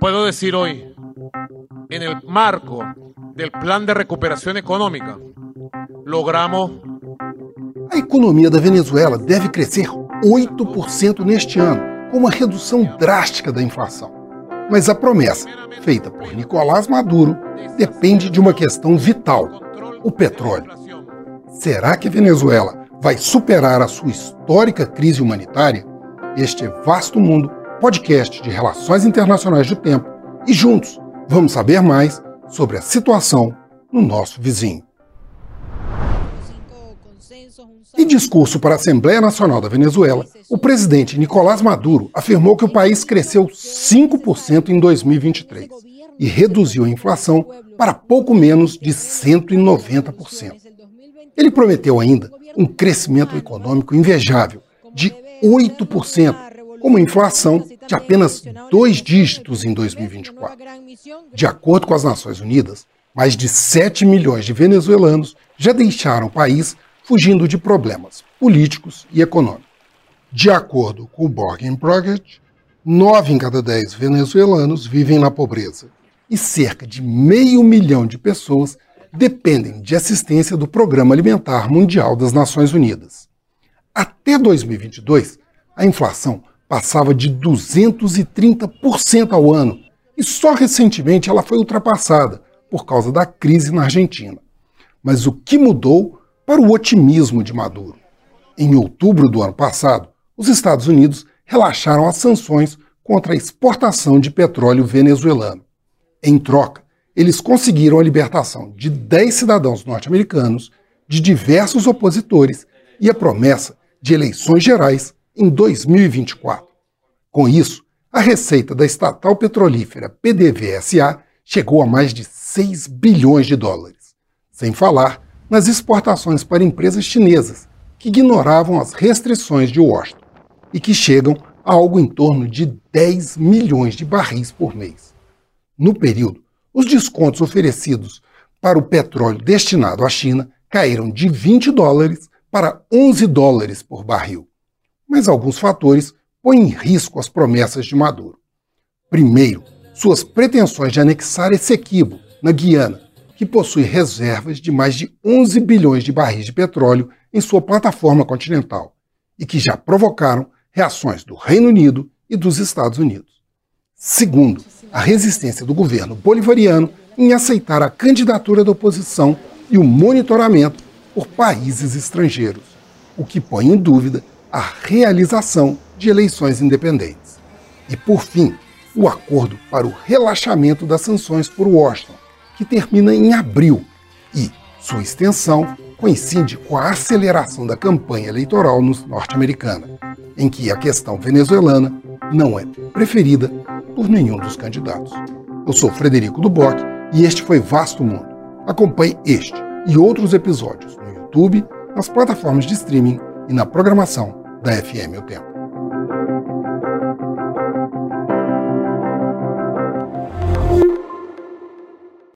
puedo decir hoy, en el marco del plan de recuperación económica, logramos A economia da Venezuela deve crescer 8% neste ano, com uma redução drástica da inflação. Mas a promessa, feita por Nicolás Maduro, depende de uma questão vital: o petróleo. Será que a Venezuela vai superar a sua histórica crise humanitária? Este Vasto Mundo, podcast de relações internacionais do tempo, e juntos vamos saber mais sobre a situação no nosso vizinho. Em discurso para a Assembleia Nacional da Venezuela, o presidente Nicolás Maduro afirmou que o país cresceu 5% em 2023 e reduziu a inflação para pouco menos de 190%. Ele prometeu ainda um crescimento econômico invejável de 8%, com uma inflação de apenas dois dígitos em 2024. De acordo com as Nações Unidas, mais de 7 milhões de venezuelanos já deixaram o país fugindo de problemas políticos e econômicos. De acordo com o Borgen Project, 9 em cada 10 venezuelanos vivem na pobreza e cerca de meio milhão de pessoas dependem de assistência do Programa Alimentar Mundial das Nações Unidas. Até 2022, a inflação passava de 230% ao ano e só recentemente ela foi ultrapassada por causa da crise na Argentina. Mas o que mudou para o otimismo de Maduro. Em outubro do ano passado, os Estados Unidos relaxaram as sanções contra a exportação de petróleo venezuelano. Em troca, eles conseguiram a libertação de 10 cidadãos norte-americanos, de diversos opositores e a promessa de eleições gerais em 2024. Com isso, a receita da estatal petrolífera PDVSA chegou a mais de 6 bilhões de dólares, sem falar nas exportações para empresas chinesas, que ignoravam as restrições de Washington e que chegam a algo em torno de 10 milhões de barris por mês. No período, os descontos oferecidos para o petróleo destinado à China caíram de 20 dólares para 11 dólares por barril. Mas alguns fatores põem em risco as promessas de Maduro. Primeiro, suas pretensões de anexar Essequibo, na Guiana, que possui reservas de mais de 11 bilhões de barris de petróleo em sua plataforma continental e que já provocaram reações do Reino Unido e dos Estados Unidos. Segundo, a resistência do governo bolivariano em aceitar a candidatura da oposição e o monitoramento por países estrangeiros, o que põe em dúvida a realização de eleições independentes. E, por fim, o acordo para o relaxamento das sanções por Washington, que termina em abril e sua extensão coincide com a aceleração da campanha eleitoral norte-americana, em que a questão venezuelana não é preferida por nenhum dos candidatos. Eu sou Frederico Duboc e este foi Vasto Mundo. Acompanhe este e outros episódios no YouTube, nas plataformas de streaming e na programação da FM O Tempo.